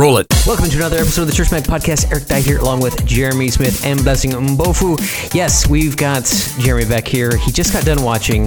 Roll it. Welcome to another episode of the Church Mag Podcast. Eric Dye here, along with Jeremy Smith and Blessing Mbofu. Yes, we've got Jeremy back here. He just got done watching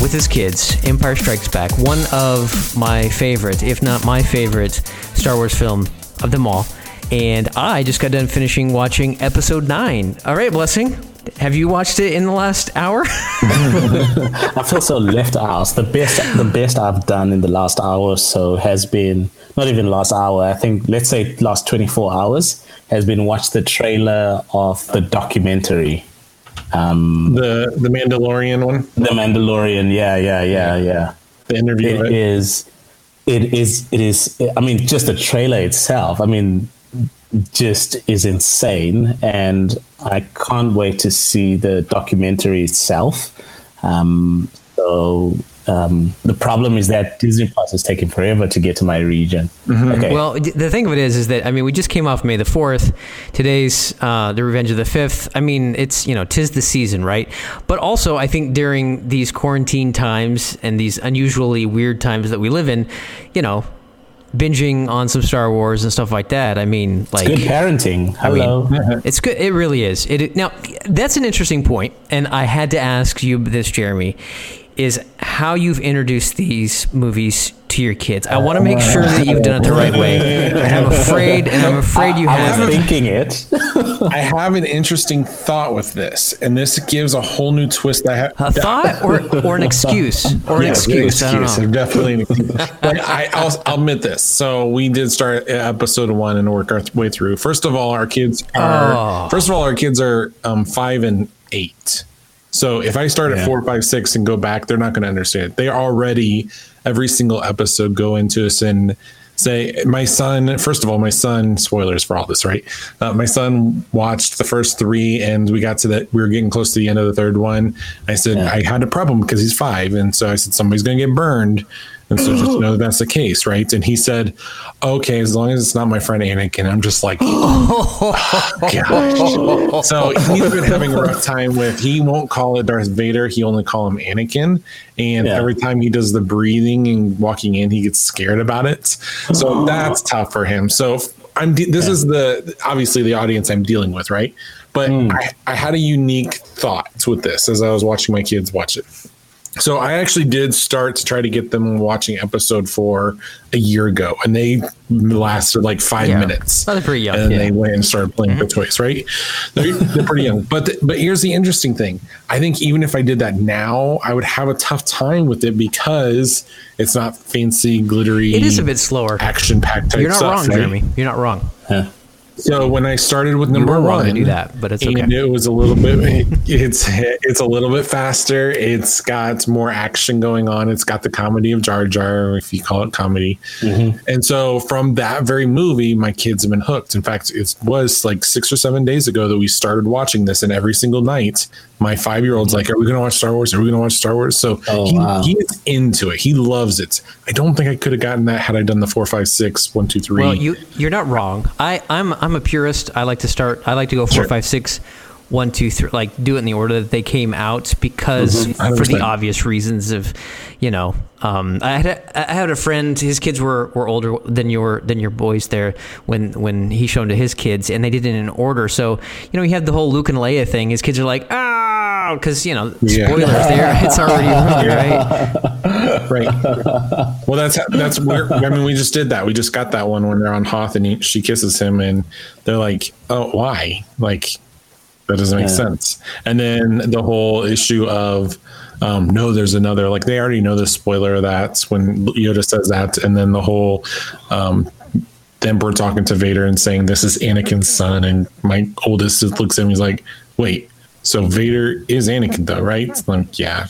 with his kids Empire Strikes Back, one of my favorite, if not my favorite, Star Wars film of them all. And I just got done finishing watching Episode Nine. All right, Blessing. Have you watched it in the last hour? I feel so left out. The best, the best I've done in the last hour or so has been not even last hour. I think let's say last twenty four hours has been watch the trailer of the documentary. Um, the the Mandalorian one, the Mandalorian. Yeah, yeah, yeah, yeah. The interview It right? is. It is. It is. I mean, just the trailer itself. I mean, just is insane, and I can't wait to see the documentary itself. Um, so um, the problem is that Disney Plus is taking forever to get to my region. Okay. Well, the thing of it is, is that I mean, we just came off May the fourth. Today's uh, the Revenge of the Fifth. I mean, it's you know, tis the season, right? But also, I think during these quarantine times and these unusually weird times that we live in, you know, binging on some Star Wars and stuff like that. I mean, like Good parenting. I mean, it's good. It really is. It now that's an interesting point, and I had to ask you this, Jeremy, is how you've introduced these movies to your kids. I want to make sure that you've done it the right way, and I'm afraid, and I'm afraid you I haven't. thinking it. I have an interesting thought with this, and this gives a whole new twist. I have A thought or or an excuse or an Yeah, excuse. I don't excuse. know. Definitely an excuse. but I, I'll, I'll admit this. So we did start episode one and work our way through. First of all, our kids are. Oh. First of all, our kids are um, five and eight. So if I start at four, five, six, and go back, they're not going to understand. They are already every single episode go into us and say, my son. First of all, my son. Spoilers for all this, right? Uh, my son watched the first three, and we got to that. We were getting close to the end of the third one. I said I had a problem because he's five, and so I said somebody's going to get burned. And so just know that that's the case, right? And he said, "Okay, as long as it's not my friend Anakin." I'm just like, gosh. So he's been having a rough time with. He won't call it Darth Vader. He only call him Anakin. And Yeah. every time he does the breathing and walking in, he gets scared about it. So that's tough for him. So I'm. de- This is the obviously the audience I'm dealing with, right? But hmm. I, I had a unique thought with this as I was watching my kids watch it. So I actually did start to try to get them watching episode four a year ago, and they lasted like five Yeah. minutes. Oh, they're pretty young, And yeah. they went and started playing mm-hmm. with toys, right? They're, they're pretty young, but th- but here's the interesting thing. I think even if I did that now, I would have a tough time with it because it's not fancy, glittery. It is a bit slower. action packed You're not stuff, wrong, right? Jeremy. You're not wrong. So when I started with You number were wrong one, to do that, but it's okay. it was a little bit. It's it's a little bit faster. It's got more action going on. It's got the comedy of Jar Jar, if you call it comedy. Mm-hmm. And so from that very movie, my kids have been hooked. In fact, it was like six or seven days ago that we started watching this, and every single night, my five year old's like, "Are we going to watch Star Wars? Are we going to watch Star Wars?" So Oh, he, wow. he is into it. He loves it. I don't think I could have gotten that had I done the four, five, six, one, two, three. Well, you you're not wrong. I I'm I'm a purist. I like to start. I like to go four, Sure. five, six, one, two, three. Like do it in the order that they came out because Mhm. for the obvious reasons of, you know, um, I had a, I had a friend. His kids were, were older than your than your boys there when when he showed them to his kids, and they did it in order. So you know, he had the whole Luke and Leia thing. His kids are like, ah, because you know, Yeah. spoilers there. It's already on, right? right. Well, that's that's where I mean, we just did that. We just got that one when they're on Hoth and he, she kisses him, and they're like, "Oh, why? Like that doesn't make Yeah. sense." And then the whole issue of um, no, there's another. Like they already know the spoiler of that when Yoda says that, and then the whole. Um, the Emperor talking to Vader and saying, "This is Anakin's son," and my oldest looks at him. He's like, "Wait, so Vader is Anakin, though, right?" Like, yeah,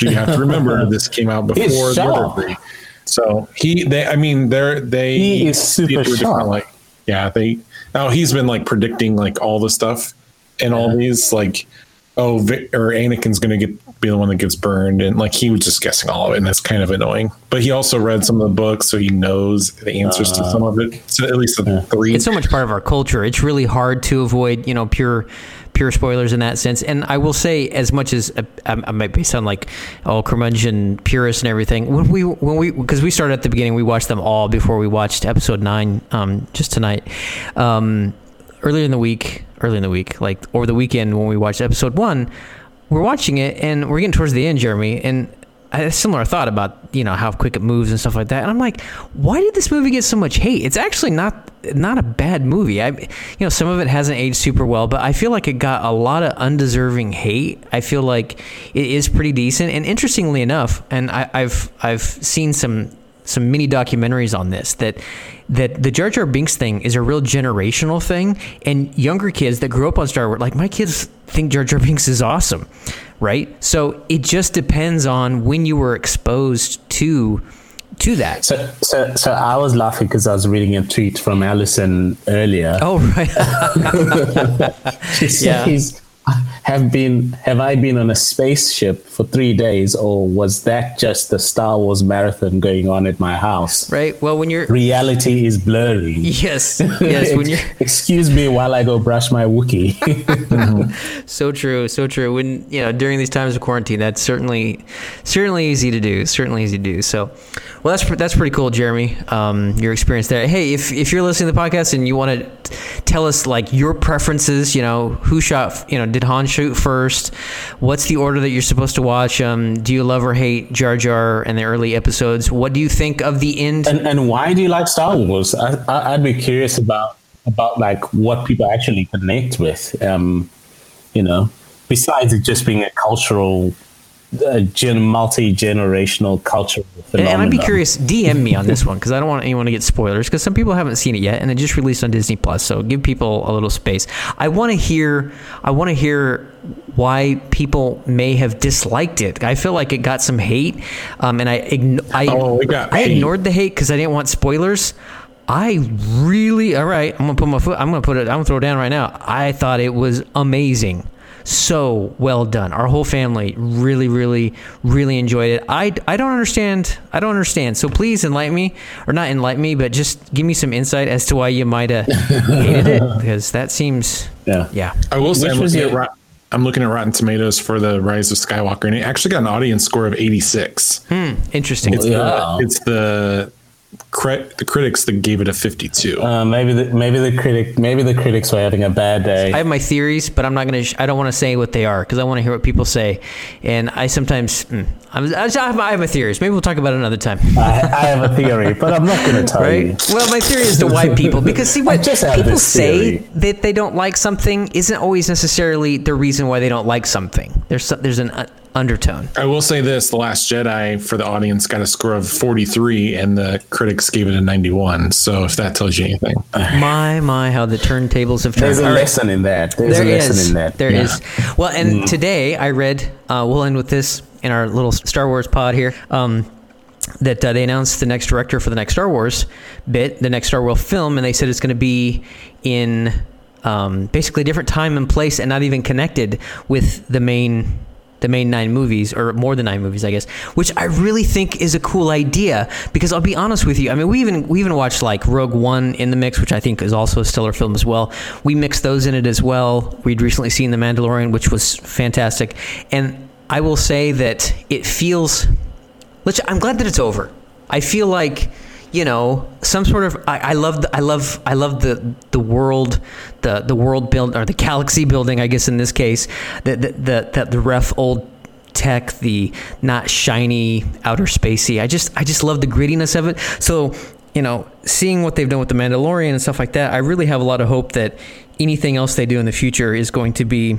you have to remember this came out before the shocked. other three. So he, they, I mean, they're they. He is super through a different Yeah, they. Oh, he's been like predicting like all the stuff and all these like oh, Vi- or Anakin's going to get be the one that gets burned, and like he was just guessing all of it, and that's kind of annoying. But he also read some of the books, so he knows the answers to uh, some of it. So at least the three. it's so much part of our culture. It's really hard to avoid, you know, pure pure spoilers in that sense. And I will say, as much as uh, I, I might be sound like oh curmudgeon purist and everything, when we when we because we started at the beginning, we watched them all before we watched episode nine um, just tonight. Um, earlier in the week, early in the week, like over the weekend when we watched episode one, we're watching it and we're getting towards the end, Jeremy, and I had a similar thought about you know how quick it moves and stuff like that. And I'm like, why did this movie get so much hate? It's actually not not a bad movie. I, you know, some of it hasn't aged super well, but I feel like it got a lot of undeserving hate. I feel like it is pretty decent. And interestingly enough, and I, I've I've seen some some mini documentaries on this that that the Jar Jar Binks thing is a real generational thing, and younger kids that grew up on Star Wars, like my kids, think Jar Jar Binks is awesome, right? So it just depends on when you were exposed to to that. So, so, so I was laughing because I was reading a tweet from Allison earlier. oh right, She Yeah. says, "Have been have I been on a spaceship for three days, or was that just the Star Wars marathon going on at my house? right. Well, when you're Reality is blurry. yes, yes, when you're Excuse me while I go brush my Wookie. So true, so true. When you know during these times of quarantine, that's certainly certainly easy to do. Certainly easy to do. So, well, that's that's pretty cool, Jeremy. Um, your experience there. Hey, if if you're listening to the podcast and you want to tell us like your preferences, you know, who shot, you know, did Han shoot first? What's the order that you're supposed to watch? Um, do you love or hate Jar Jar and the early episodes? What do you think of the end? and and why do you like Star Wars? I, I'd be curious about about like what people actually connect with. Um, you know, besides it just being a cultural, uh, gen, multi generational cultural And, phenomenon. and I'd be curious, DM me on this one because I don't want anyone to get spoilers because some people haven't seen it yet and it just released on Disney Plus. So give people a little space. I want to hear. I want to hear why people may have disliked it. I feel like it got some hate, um, and I ign- I, Oh, I hate. ignored the hate because I didn't want spoilers. I really all right. I'm gonna put my foot. I'm gonna put it. I'm gonna throw it down right now. I thought it was amazing. So well done. Our whole family really, really, really enjoyed it. I, I don't understand. I don't understand. So please enlighten me, or not enlighten me, but just give me some insight as to why you might have hated it, because that seems, Yeah. yeah. I will say, I'm looking, at Rot- I'm looking at Rotten Tomatoes for the Rise of Skywalker, and it actually got an audience score of 86. Hmm, interesting. It's, Wow. the, it's the cri- the critics that gave it a 52. Uh, maybe the maybe the critic maybe the critics were having a bad day. I have my theories, but I'm not gonna. Sh- I don't want to say what they are because I want to hear what people say. And I sometimes, mm, I'm, I have I have my theories. Maybe we'll talk about it another time. I, I have a theory, but I'm not going to tell you. Well, my theory is to white people because see what just people say that they don't like something isn't always necessarily the reason why they don't like something. There's so- there's an uh, undertone. I will say this: The Last Jedi for the audience got a score of 43, and the critics gave it a 91. So if that tells you anything, My my, how the turntables have turned. There's a All right. lesson in that. There's There a lesson is. in that. There Yeah. is. Well, and today I read. Uh, we'll end with this in our little Star Wars pod here. Um, that uh, they announced the next director for the next Star Wars bit, the next Star Wars film, and they said it's going to be in um, basically a different time and place, and not even connected with the main the main nine movies or more than nine movies, I guess, which I really think is a cool idea because I'll be honest with you. I mean, we even we even watched like Rogue One in the mix, which I think is also a stellar film as well. We mixed those in it as well. We'd recently seen The Mandalorian, which was fantastic, and I will say that it feels. Let's, I'm glad that it's over. I feel like you know some sort of I, love the, I love I love the the world the the world build or the galaxy building I guess in this case the the, the, the ref old tech the not shiny outer spacey. I just I just love the grittiness of it. So you know seeing what they've done with the Mandalorian and stuff like that I really have a lot of hope that anything else they do in the future is going to be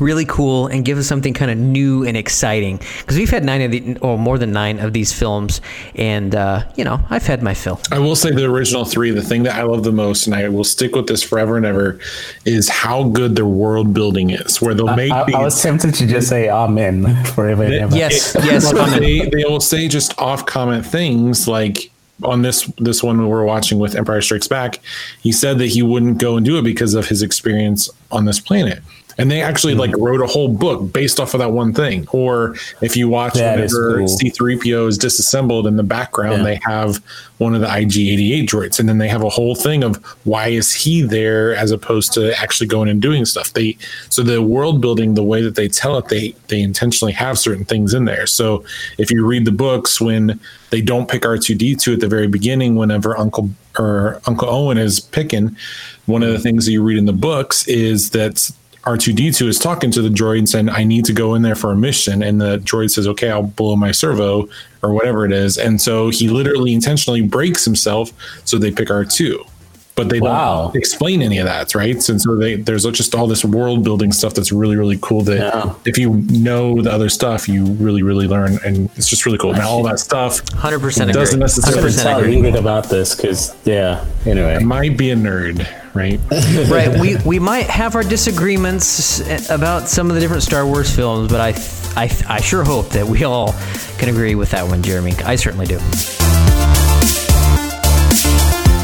really cool and give us something kind of new and exciting because we've had nine of the or more than nine of these films and uh, you know i've had my fill I will say the original three. The thing that I love the most, and I will stick with this forever and ever, is how good their world building is. Where they'll make I, these. I was tempted to just say amen forever and ever. yes yes Well, they, they will say just off comment things like on this this one we were watching with Empire Strikes Back, he said that he wouldn't go and do it because of his experience on this planet. And they actually like wrote a whole book based off of that one thing. Or if you watch That whenever cool. C3PO is disassembled in the background, Yeah. they have one of the IG88 droids, and then they have a whole thing of why is he there as opposed to actually going and doing stuff. They so the world building, the way that they tell it, they they intentionally have certain things in there. So if you read the books when they don't pick R2D2 at the very beginning, whenever Uncle or Uncle Owen is picking, one of the things that you read in the books is that R2D2 is talking to the droid and saying, I need to go in there for a mission. And the droid says, Okay, I'll blow my servo or whatever it is. And so he literally intentionally breaks himself so they pick R2. But they Wow. don't explain any of that, right? And so they, there's just all this world building stuff that's really, really cool. That Yeah. if you know the other stuff, you really, really learn, and it's just really cool. Now all that stuff 100% agree. doesn't necessarily 100% Tell agree. Ingrid about this because yeah. Anyway, might be a nerd, right? right. We we might have our disagreements about some of the different Star Wars films, but I I I sure hope that we all can agree with that one, Jeremy. I certainly do.